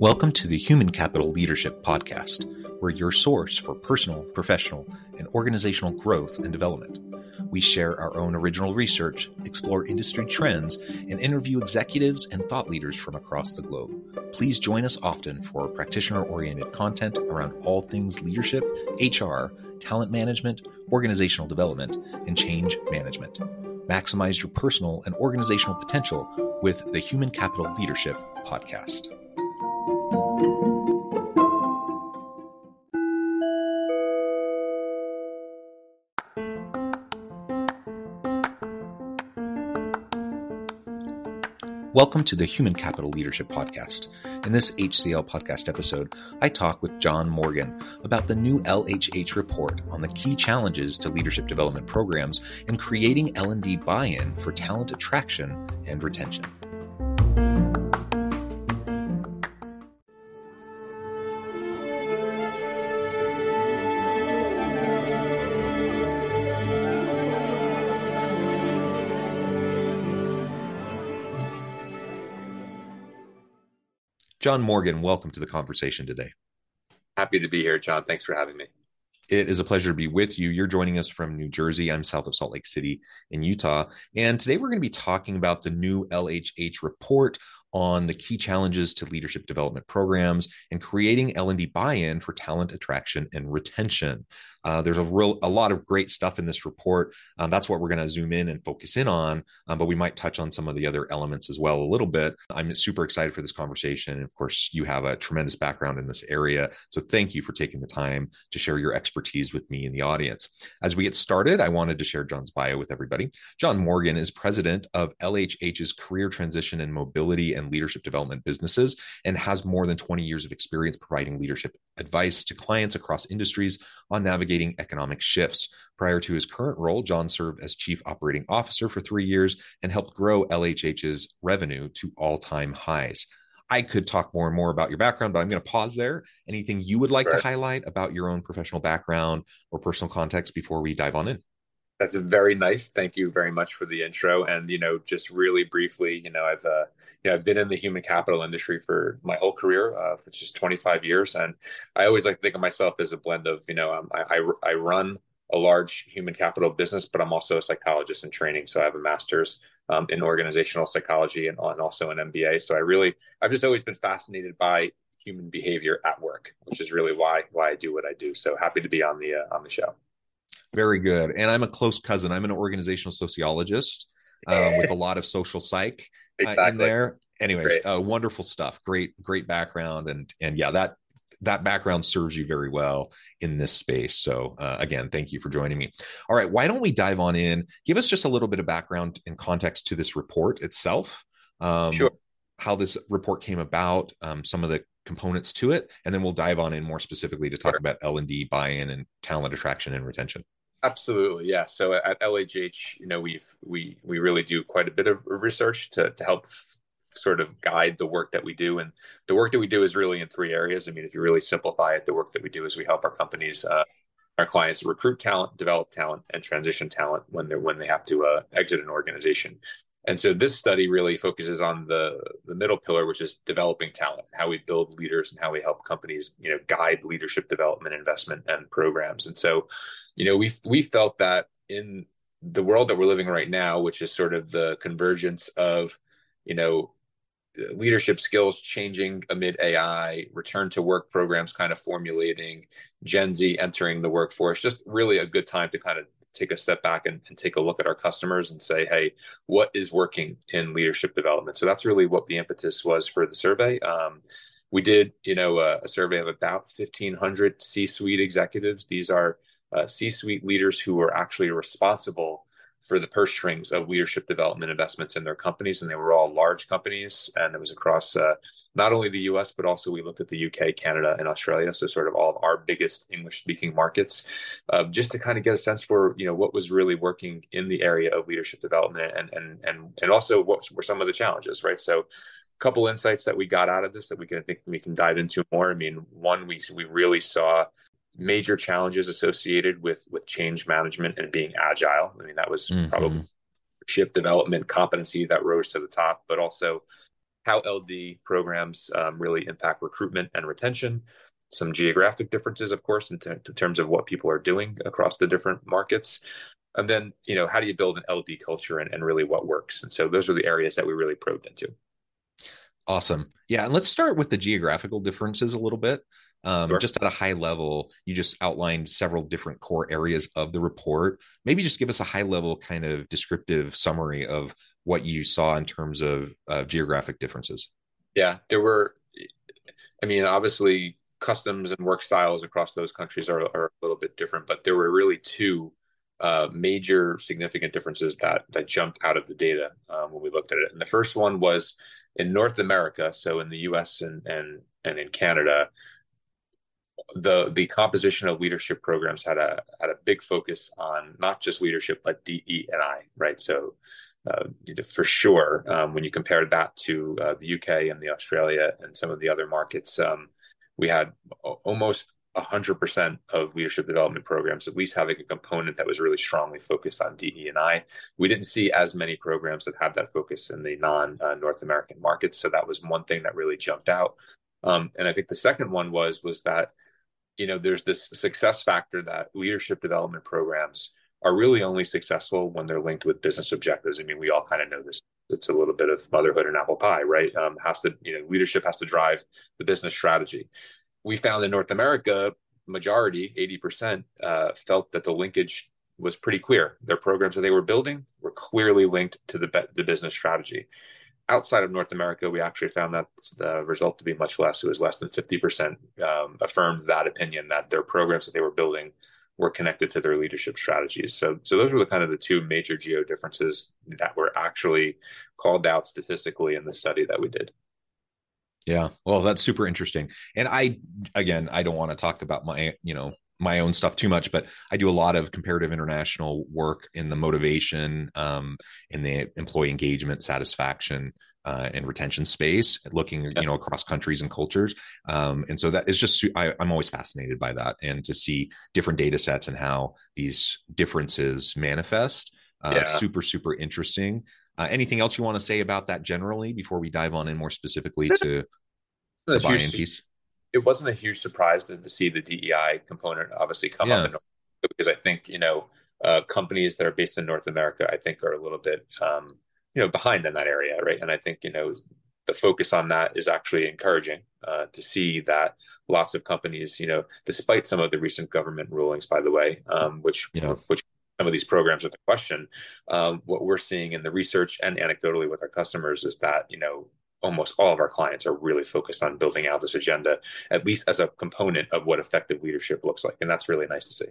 Welcome to the Human Capital Leadership Podcast, where your source for personal, professional, and organizational growth and development. We share our own original research, explore industry trends, and interview executives and thought leaders from across the globe. Please join us often for practitioner oriented content around all things leadership, HR, talent management, organizational development, and change management. Maximize your personal and organizational potential with the Human Capital Leadership Podcast. Welcome to the Human Capital Leadership Podcast. In this HCL podcast episode, I talk with John Morgan about the new LHH report on the key challenges to leadership development programs and creating L&D buy-in for talent attraction and retention. John Morgan, welcome to the conversation today. Happy to be here, John. Thanks for having me. It is a pleasure to be with you. You're joining us from New Jersey. I'm south of Salt Lake City in Utah. And today we're going to be talking about the new LHH report on the key challenges to leadership development programs and creating L&D buy-in for talent attraction and retention. Uh, there's a real a lot of great stuff in this report. Um, that's what we're going to zoom in and focus in on, um, but we might touch on some of the other elements as well a little bit. I'm super excited for this conversation. And of course, you have a tremendous background in this area, so thank you for taking the time to share your expertise with me and the audience. As we get started, I wanted to share John's bio with everybody. John Morgan is president of LHH's Career Transition and Mobility and leadership development businesses and has more than 20 years of experience providing leadership advice to clients across industries on navigating economic shifts. Prior to his current role, John served as chief operating officer for three years and helped grow LHH's revenue to all time highs. I could talk more and more about your background, but I'm going to pause there. Anything you would like to highlight about your own professional background or personal context before we dive on in? That's very nice. Thank you very much for the intro. And you know, just really briefly, you know, I've uh, you know, I've been in the human capital industry for my whole career, uh, which is 25 years, and I always like to think of myself as a blend of, you know, um, I, I I run a large human capital business, but I'm also a psychologist in training. So I have a master's um, in organizational psychology and, and also an MBA. So I really, I've just always been fascinated by human behavior at work, which is really why why I do what I do. So happy to be on the uh, on the show. Very good. And I'm a close cousin. I'm an organizational sociologist um, with a lot of social psych uh, in there. Anyways, uh, wonderful stuff. Great, great background, and and yeah, that that background serves you very well in this space. So uh, again, thank you for joining me. All right, why don't we dive on in? Give us just a little bit of background and context to this report itself. Um, sure. How this report came about, um, some of the components to it, and then we'll dive on in more specifically to talk sure. about L and D buy-in and talent attraction and retention. Absolutely, yeah. So at LHH, you know, we've we we really do quite a bit of research to to help f- sort of guide the work that we do, and the work that we do is really in three areas. I mean, if you really simplify it, the work that we do is we help our companies, uh, our clients, recruit talent, develop talent, and transition talent when they're when they have to uh, exit an organization. And so this study really focuses on the the middle pillar, which is developing talent, how we build leaders and how we help companies, you know, guide leadership development, investment, and programs. And so, you know, we we felt that in the world that we're living right now, which is sort of the convergence of, you know, leadership skills changing amid AI, return to work programs kind of formulating, Gen Z entering the workforce, just really a good time to kind of take a step back and, and, take a look at our customers and say, hey, what is working in leadership development? So that's really what the impetus was for the survey. Um, we did, you know, a, a, survey of about 1,500 C-suite executives. These are uh, C-suite leaders who are actually responsible for the purse strings of leadership development investments in their companies, and they were all large companies, and it was across uh, not only the U.S. but also we looked at the UK, Canada, and Australia, so sort of all of our biggest English-speaking markets, uh, just to kind of get a sense for you know what was really working in the area of leadership development, and and and and also what were some of the challenges, right? So a couple insights that we got out of this that we can I think we can dive into more. I mean, one we we really saw major challenges associated with with change management and being agile. I mean, that was mm-hmm. probably ship development competency that rose to the top, but also how LD programs um, really impact recruitment and retention, some geographic differences, of course, in, t- in, terms of what people are doing across the different markets. And then, you know, how do you build an LD culture and, and really what works? And so those are the areas that we really probed into. Awesome. Yeah. And let's start with the geographical differences a little bit. Um, sure. Just at a high level, you just outlined several different core areas of the report. Maybe just give us a high level kind of descriptive summary of what you saw in terms of uh, geographic differences. Yeah, there were, I mean, obviously, customs and work styles across those countries are, are a little bit different, but there were really two uh, major significant differences that that jumped out of the data um, when we looked at it. And the first one was in North America, so in the U.S. and and and in Canada, the the composition of leadership programs had a had a big focus on not just leadership but DE and I, right? So uh, for sure, um, when you compare that to uh, the UK and the Australia and some of the other markets, um, we had almost 100% of leadership development programs at least having a component that was really strongly focused on DE and I. We didn't see as many programs that had that focus in the non uh, North American markets, so that was one thing that really jumped out. Um, and I think the second one was was that you know there's this success factor that leadership development programs are really only successful when they're linked with business objectives. I mean, we all kind of know this. It's a little bit of motherhood and apple pie, right? Um, has to, you know, leadership has to drive the business strategy. We found in North America, majority, 80%, uh, felt that the linkage was pretty clear. Their programs that they were building were clearly linked to the, the business strategy. Outside of North America, we actually found that the result to be much less. It was less than 50% um, affirmed that opinion that their programs that they were building were connected to their leadership strategies. So, so those were the kind of the two major geo differences that were actually called out statistically in the study that we did. Yeah, well, that's super interesting. And I, again, I don't want to talk about my, you know, my own stuff too much, but I do a lot of comparative international work in the motivation, um, in the employee engagement, satisfaction, uh, and retention space, looking yeah. you know across countries and cultures. Um, and so that is just I, am always fascinated by that, and to see different data sets and how these differences manifest. Uh, yeah. Super super interesting. Uh, anything else you want to say about that generally before we dive on in more specifically to the buy-in piece? It wasn't a huge surprise to, to see the DEI component obviously come yeah. up because I think you know uh, companies that are based in North America, I think, are a little bit um, you know behind in that area, right? And I think you know the focus on that is actually encouraging uh, to see that lots of companies, you know, despite some of the recent government rulings, by the way, um, which you know, which some of these programs are the question, um, what we're seeing in the research and anecdotally with our customers is that you know almost all of our clients are really focused on building out this agenda, at least as a component of what effective leadership looks like, and that's really nice to see.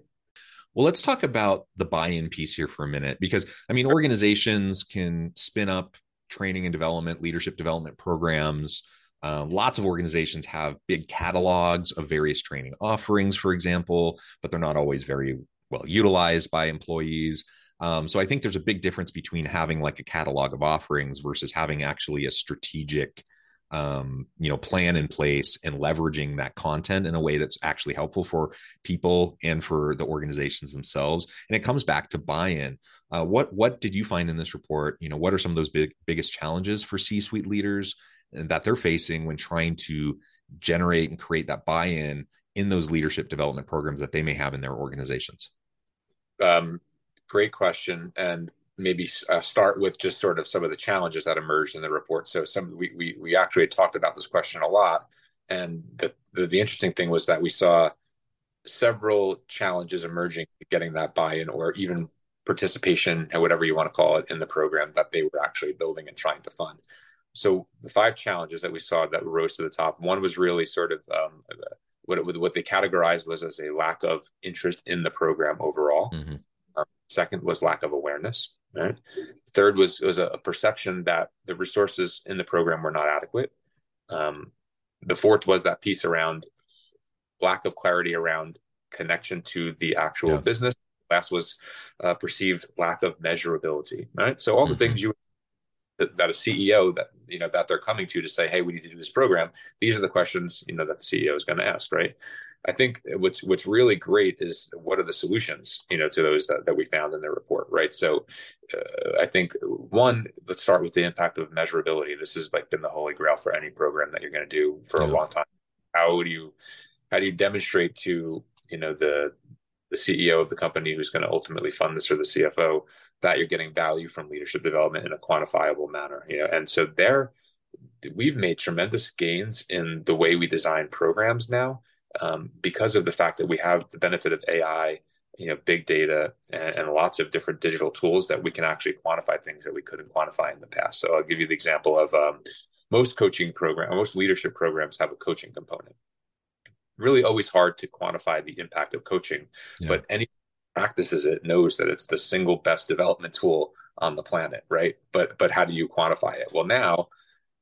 Well, let's talk about the buy in piece here for a minute because I mean, organizations can spin up training and development, leadership development programs. Um, lots of organizations have big catalogs of various training offerings, for example, but they're not always very well utilized by employees. Um, so I think there's a big difference between having like a catalog of offerings versus having actually a strategic um, you know, plan in place and leveraging that content in a way that's actually helpful for people and for the organizations themselves. And it comes back to buy-in. Uh, what what did you find in this report? You know, what are some of those big biggest challenges for C-suite leaders that they're facing when trying to generate and create that buy-in in those leadership development programs that they may have in their organizations? Um, great question, and maybe uh, start with just sort of some of the challenges that emerged in the report. So some we we, we actually talked about this question a lot, and the, the, the interesting thing was that we saw several challenges emerging getting that buy-in or even participation and whatever you want to call it in the program that they were actually building and trying to fund. So the five challenges that we saw that rose to the top. One was really sort of um, what it what they categorized was as a lack of interest in the program overall. Mm-hmm. Second was lack of awareness. Right. Third was was a perception that the resources in the program were not adequate. Um, the fourth was that piece around lack of clarity around connection to the actual yeah. business. Last was uh, perceived lack of measurability. Right. So all the mm-hmm. things you that, that, a CEO that you know that they're coming to to say, hey, we need to do this program. These are the questions you know that the CEO is going to ask. Right. I think what's what's really great is what are the solutions, you know, to those that, that we found in the report, right? So, uh, I think one, let's start with the impact of measurability. This has like been the holy grail for any program that you're going to do for yeah. a long time. How do you how do you demonstrate to you know the the CEO of the company who's going to ultimately fund this or the CFO that you're getting value from leadership development in a quantifiable manner, you know, and so there we've made tremendous gains in the way we design programs now um, because of the fact that we have the benefit of AI, you know, big data, and, and, lots of different digital tools that we can actually quantify things that we couldn't quantify in the past. So I'll give you the example of um, most coaching program, most leadership programs have a coaching component. Really, always hard to quantify the impact of coaching, yeah. but any practices it knows that it's the single best development tool on the planet, right? But but how do you quantify it? Well, now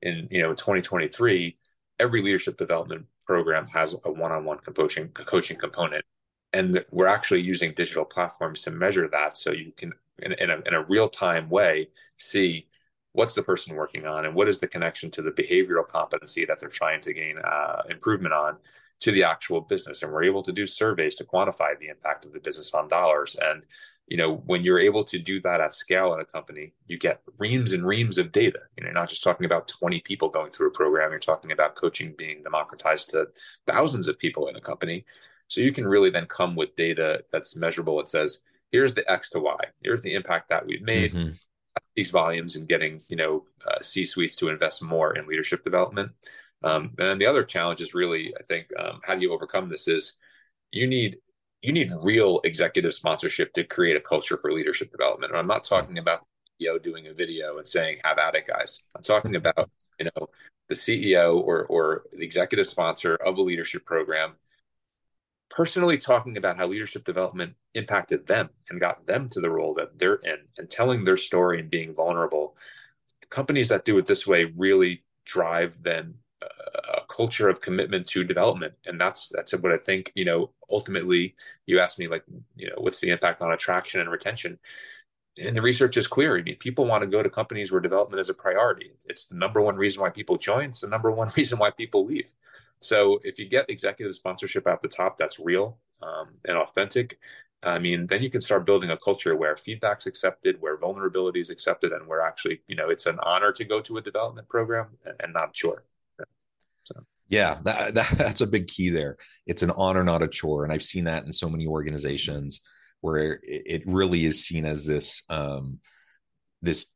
in you know 2023 every leadership development program has a one-on-one coaching coaching component. And we're actually using digital platforms to measure that so you can in, in a, in a real-time way see what's the person working on and what is the connection to the behavioral competency that they're trying to gain uh, improvement on to the actual business and we're able to do surveys to quantify the impact of the business on dollars. And you know when you're able to do that at scale in a company you get reams and reams of data. You know you're not just talking about 20 people going through a program. You're talking about coaching being democratized to thousands of people in a company. So you can really then come with data that's measurable. It says here's the x to y. Here's the impact that we've made. Mm-hmm. these volumes and getting you know uh, c suites to invest more in leadership development um, and then the other challenge is really i think um, how do you overcome this is you need you need real executive sponsorship to create a culture for leadership development. And I'm not talking about the CEO doing a video and saying, have at it, guys. I'm talking about, you know, the CEO or, or the executive sponsor of a leadership program personally talking about how leadership development impacted them and got them to the role that they're in and telling their story and being vulnerable. Companies that do it this way really drive then culture of commitment to development. And that's that's what i think you know ultimately you asked me like you know what's the impact on attraction and retention? And the research is clear. I mean people want to go to companies where development is a priority. It's the number one reason why people join. It's the number one reason why people leave. So if you get executive sponsorship at the top that's real um, and authentic. I mean, then you can start building a culture where feedback's accepted, where vulnerability is accepted, and where actually, you know, it's an honor to go to a development program and, and not a chore. So. Yeah, that, that, that's a big key there. It's an honor, not a chore, and I've seen that in so many organizations where it, really is seen as this um, this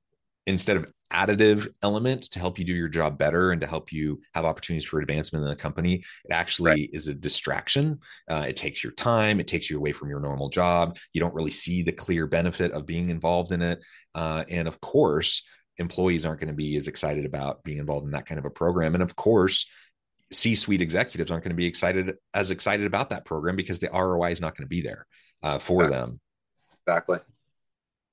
instead of additive element to help you do your job better and to help you have opportunities for advancement in the company it actually right. is a distraction. Uh, it takes your time. It takes you away from your normal job. You don't really see the clear benefit of being involved in it. Uh, and of course employees aren't going to be as excited about being involved in that kind of a program. And of course, C-suite executives aren't going to be excited as excited about that program because the ROI is not going to be there uh, for exactly. them. Exactly.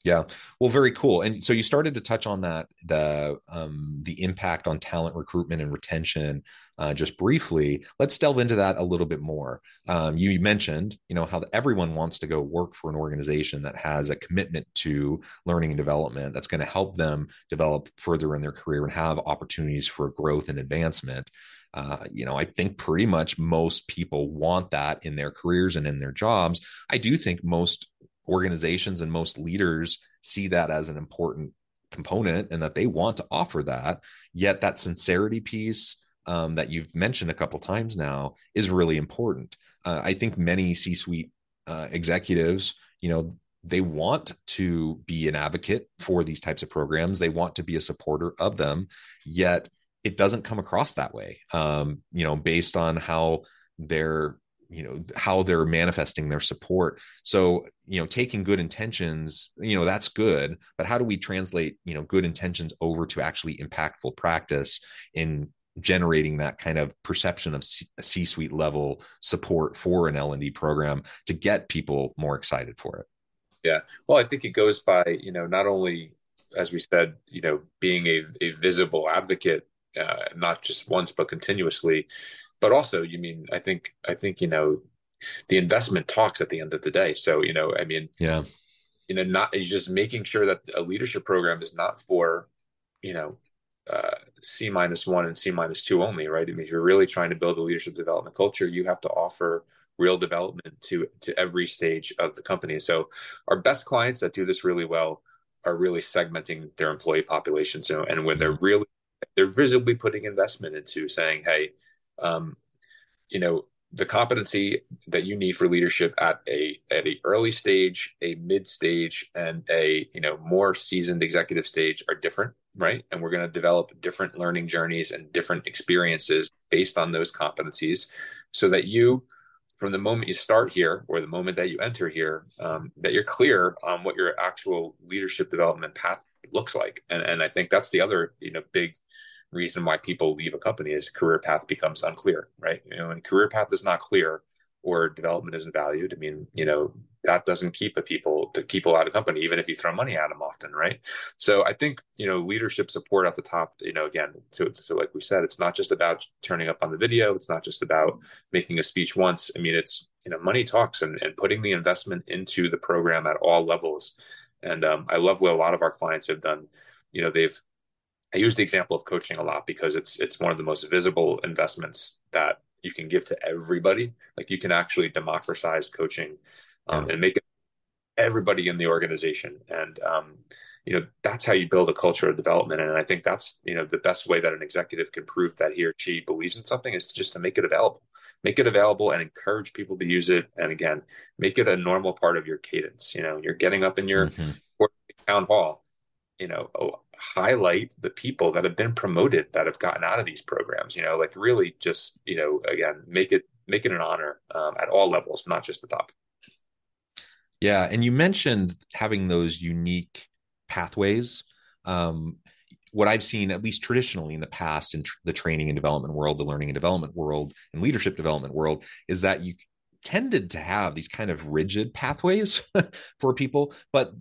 Yeah. Well, very cool. And so you started to touch on that the um, the impact on talent recruitment and retention uh, just briefly. Let's delve into that a little bit more. Um, you mentioned, you know, how everyone wants to go work for an organization that has a commitment to learning and development that's going to help them develop further in their career and have opportunities for growth and advancement. Uh, you know, I think pretty much most people want that in their careers and in their jobs. I do think most organizations and most leaders see that as an important component and that they want to offer that. Yet that sincerity piece, um, that you've mentioned a couple times now is really important. Uh, I think many C-suite uh, executives, you know, they want to be an advocate for these types of programs. They want to be a supporter of them, yet it doesn't come across that way. Um, you know, based on how they're you know how they're manifesting their support so you know taking good intentions you know that's good but how do we translate you know good intentions over to actually impactful practice in generating that kind of perception of C suite level support for an L&D program to get people more excited for it. Yeah. Well, I think it goes by, you know, not only, as we said, you know, being a, a visible advocate, uh, not just once, but continuously, but also, you mean, I think, I think, you know, the investment talks at the end of the day. So, you know, I mean, yeah, you know, not, it's just making sure that a leadership program is not for, you know, uh, C minus one and C minus two only, right? I mean, if you're really trying to build a leadership development culture, you have to offer real development to to every stage of the company. So our best clients that do this really well are really segmenting their employee population. So and when they're really they're visibly putting investment into saying, hey, um, you know, the competency that you need for leadership at a at a early stage, a mid stage, and a you know more seasoned executive stage are different, right? And we're going to develop different learning journeys and different experiences based on those competencies, so that you, from the moment you start here or the moment that you enter here, um, that you're clear on what your actual leadership development path looks like. And and I think that's the other you know big reason why people leave a company is career path becomes unclear, right? You know, and career path is not clear or development isn't valued. I mean, you know, that doesn't keep a people to keep out of company, even if you throw money at them often, right? So I think, you know, leadership support at the top, you know, again, so, so like we said, it's not just about turning up on the video. It's not just about making a speech once. I mean, it's, you know, money talks and, and putting the investment into the program at all levels. And um, I love what a lot of our clients have done. You know, they've I use the example of coaching a lot because it's it's one of the most visible investments that you can give to everybody. Like you can actually democratize coaching um, yeah. and make it everybody in the organization. And um, you know that's how you build a culture of development. And I think that's you know the best way that an executive can prove that he or she believes in something is to just to make it available, make it available, and encourage people to use it. And again, make it a normal part of your cadence. You know, you're getting up in your mm-hmm. town hall you know highlight the people that have been promoted that have gotten out of these programs you know like really just you know again make it make it an honor um, at all levels not just the top. Yeah and you mentioned having those unique pathways. Um, what I've seen, at least traditionally in the past, in tr- the training and development world, the learning and development world, and leadership development world, is that you tended to have these kind of rigid pathways for people, but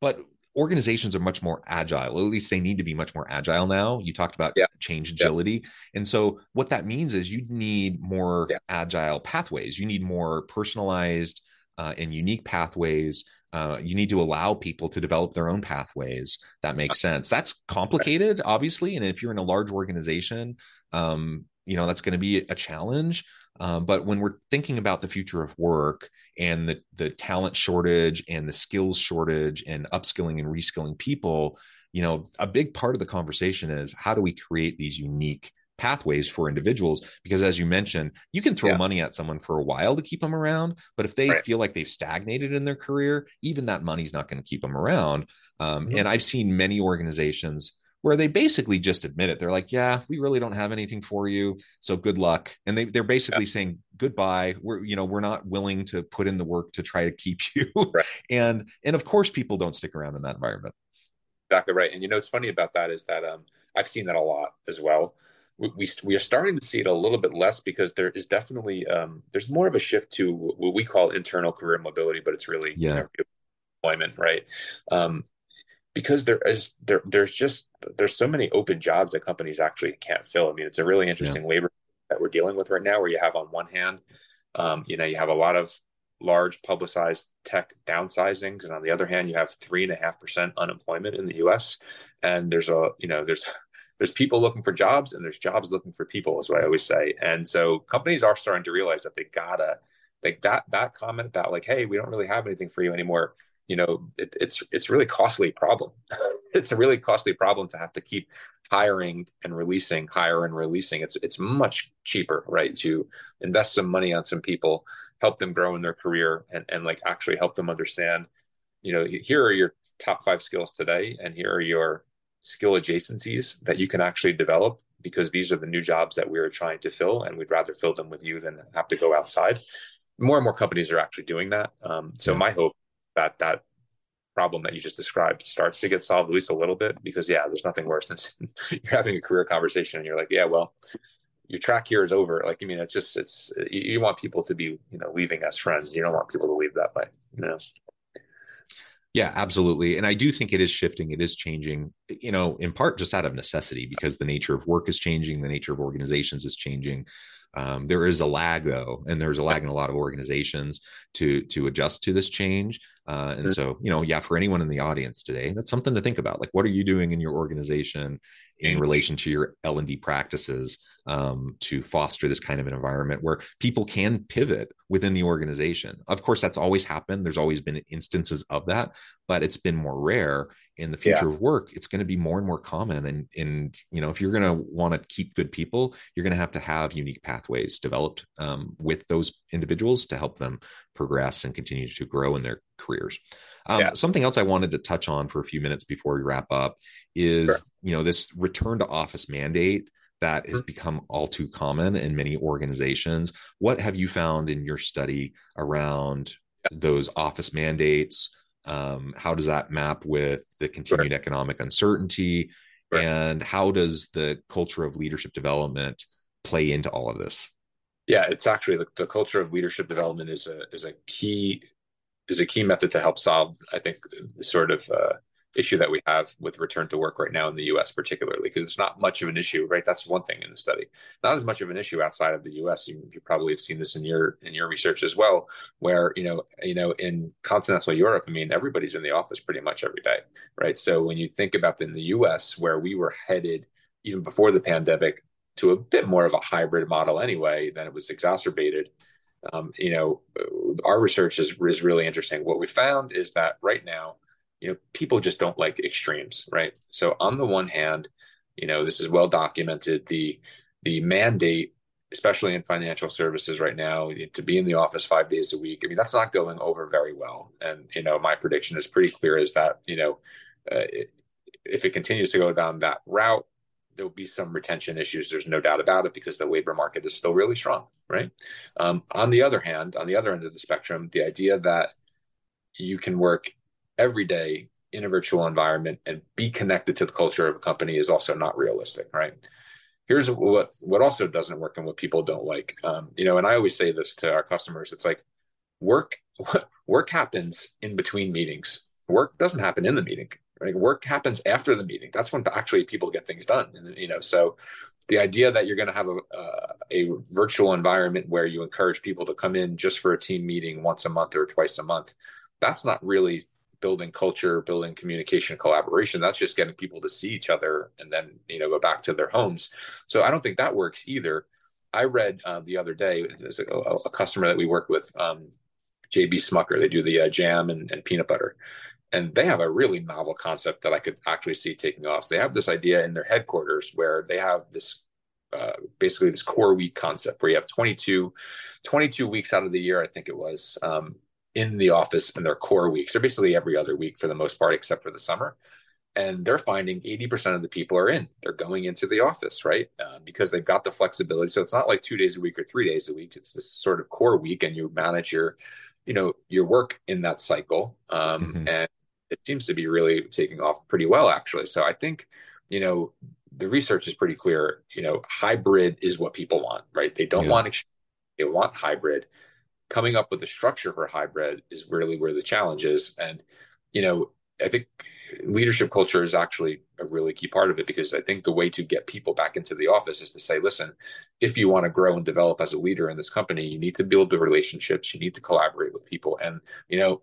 but organizations are much more agile. At least they need to be much more agile now. You talked about yeah. change agility. Yeah. And so what that means is you need more yeah. agile pathways. You need more personalized uh, and unique pathways. Uh, you need to allow people to develop their own pathways. That makes sense. That's complicated, obviously. And if you're in a large organization, um, you know, that's going to be a challenge. Um, but when we're thinking about the future of work and the, the talent shortage and the skills shortage and upskilling and reskilling people, you know, a big part of the conversation is how do we create these unique pathways for individuals because as you mentioned you can throw yeah. money at someone for a while to keep them around but if they right. feel like they've stagnated in their career even that money's not going to keep them around um, mm-hmm. and i've seen many organizations where they basically just admit it. They're like, yeah, we really don't have anything for you. So good luck. And they, they're basically yeah. saying goodbye. We're, you know, we're not willing to put in the work to try to keep you. Right. and, and of course people don't stick around in that environment. Exactly right. And you know, what's funny about that is that, um, I've seen that a lot as well. We, we, we are starting to see it a little bit less because there is definitely, um, there's more of a shift to what we call internal career mobility, but it's really, yeah. You know, employment, right? Um, because there is there there's just there's so many open jobs that companies actually can't fill. I mean, it's a really interesting yeah. labor that we're dealing with right now, where you have on one hand, um, you know, you have a lot of large publicized tech downsizings, and on the other hand, you have three and a half percent unemployment in the U.S. And there's a you know there's there's people looking for jobs, and there's jobs looking for people, is what I always say. And so companies are starting to realize that they gotta like that that comment about like, hey, we don't really have anything for you anymore you know it, it's it's really costly problem. It's a really costly problem to have to keep hiring and releasing hire and releasing. It's it's much cheaper right to invest some money on some people help them grow in their career and and like actually help them understand you know here are your top five skills today and here are your skill adjacencies that you can actually develop because these are the new jobs that we're trying to fill and we'd rather fill them with you than have to go outside. More and more companies are actually doing that. Um, so my hope that that problem that you just described starts to get solved at least a little bit because yeah there's nothing worse than you're having a career conversation and you're like yeah well your track here is over like i mean it's just it's you, want people to be you know leaving as friends you don't want people to leave that way you know yeah, absolutely. And I do think it is shifting. It is changing, you know, in part just out of necessity because the nature of work is changing, the nature of organizations is changing. Um, there is a lag though, and there's a lag in a lot of organizations to to adjust to this change. Uh, and so, you know, yeah, for anyone in the audience today, that's something to think about. Like, what are you doing in your organization in relation to your L and D practices um, to foster this kind of an environment where people can pivot within the organization? Of course, that's always happened. There's always been instances of that, but it's been more rare. In the future yeah. of work, it's going to be more and more common. And and you know, if you're going to want to keep good people, you're going to have to have unique pathways developed um, with those individuals to help them progress and continue to grow in their careers. Um, yeah. Something else I wanted to touch on for a few minutes before we wrap up is sure. you know this return to office mandate that has mm-hmm. become all too common in many organizations. What have you found in your study around those office mandates? Um, how does that map with the continued sure. economic uncertainty? Sure. And how does the culture of leadership development play into all of this? Yeah, it's actually the, the culture of leadership development is a is a key is a key method to help solve, I think, sort of uh, issue that we have with return to work right now in the U.S., particularly because it's not much of an issue, right? That's one thing in the study. Not as much of an issue outside of the U.S. You, you probably have seen this in your in your research as well, where you know you know in continental Europe, I mean, everybody's in the office pretty much every day, right? So when you think about in the U.S., where we were headed even before the pandemic to a bit more of a hybrid model anyway, then it was exacerbated um, you know, our research is, is really interesting. What we found is that right now, you know, people just don't like extremes, right? So on the one hand, you know, this is well documented. The the mandate, especially in financial services right now, to be in the office five days a week. I mean, that's not going over very well. And you know, my prediction is pretty clear: is that you know, uh, if it continues to go down that route, there'll be some retention issues. There's no doubt about it because the labor market is still really strong, right? Um, on the other hand, on the other end of the spectrum, the idea that you can work every day in a virtual environment and be connected to the culture of a company is also not realistic, right? Here's what what also doesn't work and what people don't like. Um, you know, and I always say this to our customers: it's like work work happens in between meetings. Work doesn't happen in the meeting right work happens after the meeting that's when actually people get things done and you know so the idea that you're going to have a, uh, a virtual environment where you encourage people to come in just for a team meeting once a month or twice a month that's not really building culture building communication collaboration that's just getting people to see each other and then you know go back to their homes. So i don't think that works either. I read uh, the other day there's a, a, customer that we work with um, JM Smucker. They do the uh, jam and, and peanut butter. And they have a really novel concept that I could actually see taking off. They have this idea in their headquarters where they have this uh, basically this core week concept where you have 22, 22 weeks out of the year, I think it was, um, in the office in their core weeks. They're basically every other week for the most part, except for the summer. And they're finding 80% of the people are in. They're going into the office, right? Uh, because they've got the flexibility. So it's not like two days a week or three days a week. It's this sort of core week, and you manage your, you know, your work in that cycle. Um, mm-hmm. And it seems to be really taking off pretty well, actually. So I think, you know, the research is pretty clear. You know, hybrid is what people want, right? They don't yeah. want they want hybrid. Coming up with a structure for hybrid is really where the challenge is, and you know, I think leadership culture is actually a really key part of it because I think the way to get people back into the office is to say, listen, if you want to grow and develop as a leader in this company, you need to build the relationships, you need to collaborate with people. And, you know,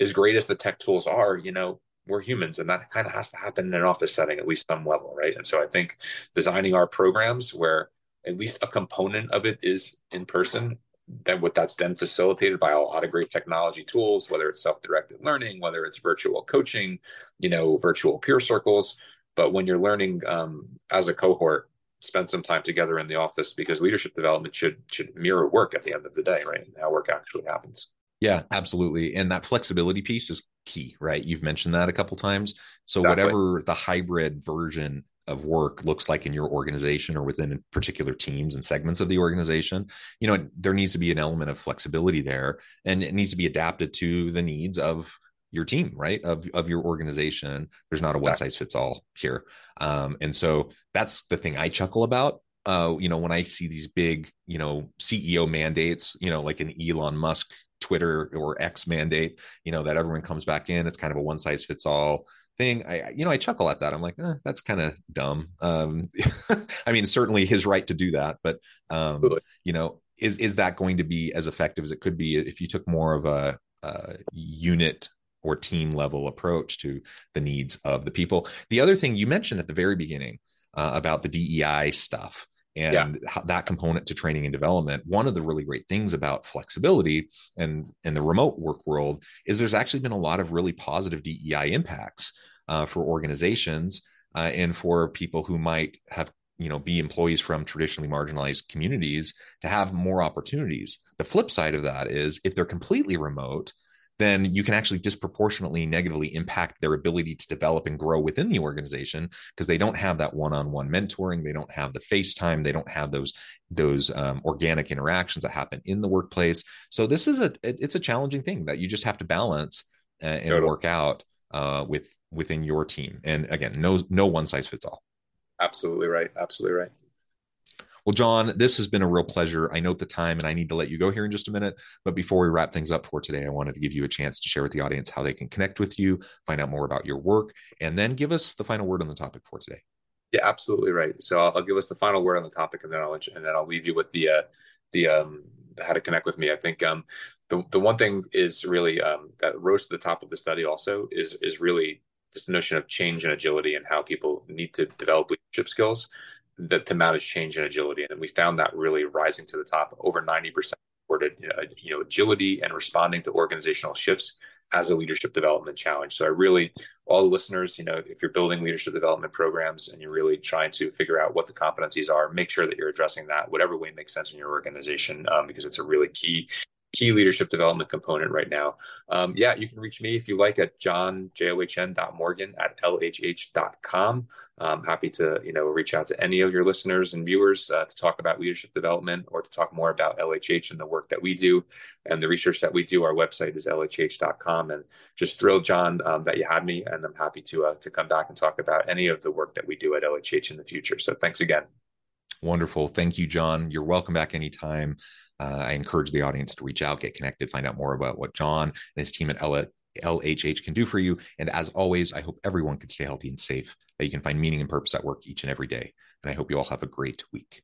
as great as the tech tools are, you know, we're humans and that kind of has to happen in an office setting at least some level, right? And so I think designing our programs where at least a component of it is in person then what that's then facilitated by a lot of great technology tools whether it's self-directed learning whether it's virtual coaching you know virtual peer circles but when you're learning um, as a cohort spend some time together in the office because leadership development should should mirror work at the end of the day right and how work actually happens yeah, absolutely. And that flexibility piece is key, right? You've mentioned that a couple times. So exactly. whatever the hybrid version of work looks like in your organization or within particular teams and segments of the organization, you know, there needs to be an element of flexibility there and it needs to be adapted to the needs of your team, right? Of of your organization. There's not a one size fits all here. Um, and so that's the thing I chuckle about uh, you know, when I see these big, you know, CEO mandates, you know, like an Elon Musk Twitter or X mandate, you know, that everyone comes back in. It's kind of a one size fits all thing. I, you know, I chuckle at that. I'm like, eh, that's kind of dumb. Um, I mean, certainly his right to do that, but um, you know, is is that going to be as effective as it could be if you took more of a, a unit or team level approach to the needs of the people. The other thing you mentioned at the very beginning uh, about the DEI stuff and yeah. that component to training and development one of the really great things about flexibility and in the remote work world is there's actually been a lot of really positive dei impacts uh, for organizations uh, and for people who might have you know be employees from traditionally marginalized communities to have more opportunities. The flip side of that is if they're completely remote then you can actually disproportionately negatively impact their ability to develop and grow within the organization because they don't have that one-on-one mentoring they don't have the FaceTime they don't have those those um, organic interactions that happen in the workplace. So this is a it's a challenging thing that you just have to balance uh, and totally. work out uh, with within your team and again no no one size fits all absolutely right absolutely right well, John, this has been a real pleasure. I note the time and I need to let you go here in just a minute. But before we wrap things up for today, I wanted to give you a chance to share with the audience how they can connect with you, find out more about your work, and then give us the final word on the topic for today. Yeah, absolutely right. So I'll, I'll give us the final word on the topic, and then I'll and then I'll leave you with the uh, the um, how to connect with me. I think um, the the one thing is really um, that rose to the top of the study also is is really this notion of change and agility and how people need to develop leadership skills that to manage change and agility. And we found that really rising to the top. Over 90% reported you know, you know agility and responding to organizational shifts as a leadership development challenge. So I really, all the listeners, you know, if you're building leadership development programs and you're really trying to figure out what the competencies are, make sure that you're addressing that whatever way makes sense in your organization, um, because it's a really key key leadership development component right now. Um, yeah, you can reach me if you like at johnjohn.morgan at lhh.com. I'm happy to, you know, reach out to any of your listeners and viewers uh, to talk about leadership development or to talk more about LHH and the work that we do and the research that we do. Our website is lhh.com and just thrilled, John, um, that you had me. And I'm happy to, uh, to come back and talk about any of the work that we do at LHH in the future. So thanks again. Wonderful. Thank you, John. You're welcome back anytime. Uh, I encourage the audience to reach out, get connected, find out more about what John and his team at L- LHH can do for you. And as always, I hope everyone can stay healthy and safe, that you can find meaning and purpose at work each and every day. And I hope you all have a great week.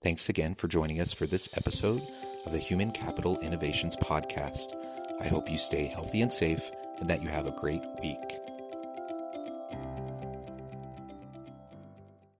Thanks again for joining us for this episode of the Human Capital Innovations Podcast. I hope you stay healthy and safe and that you have a great week.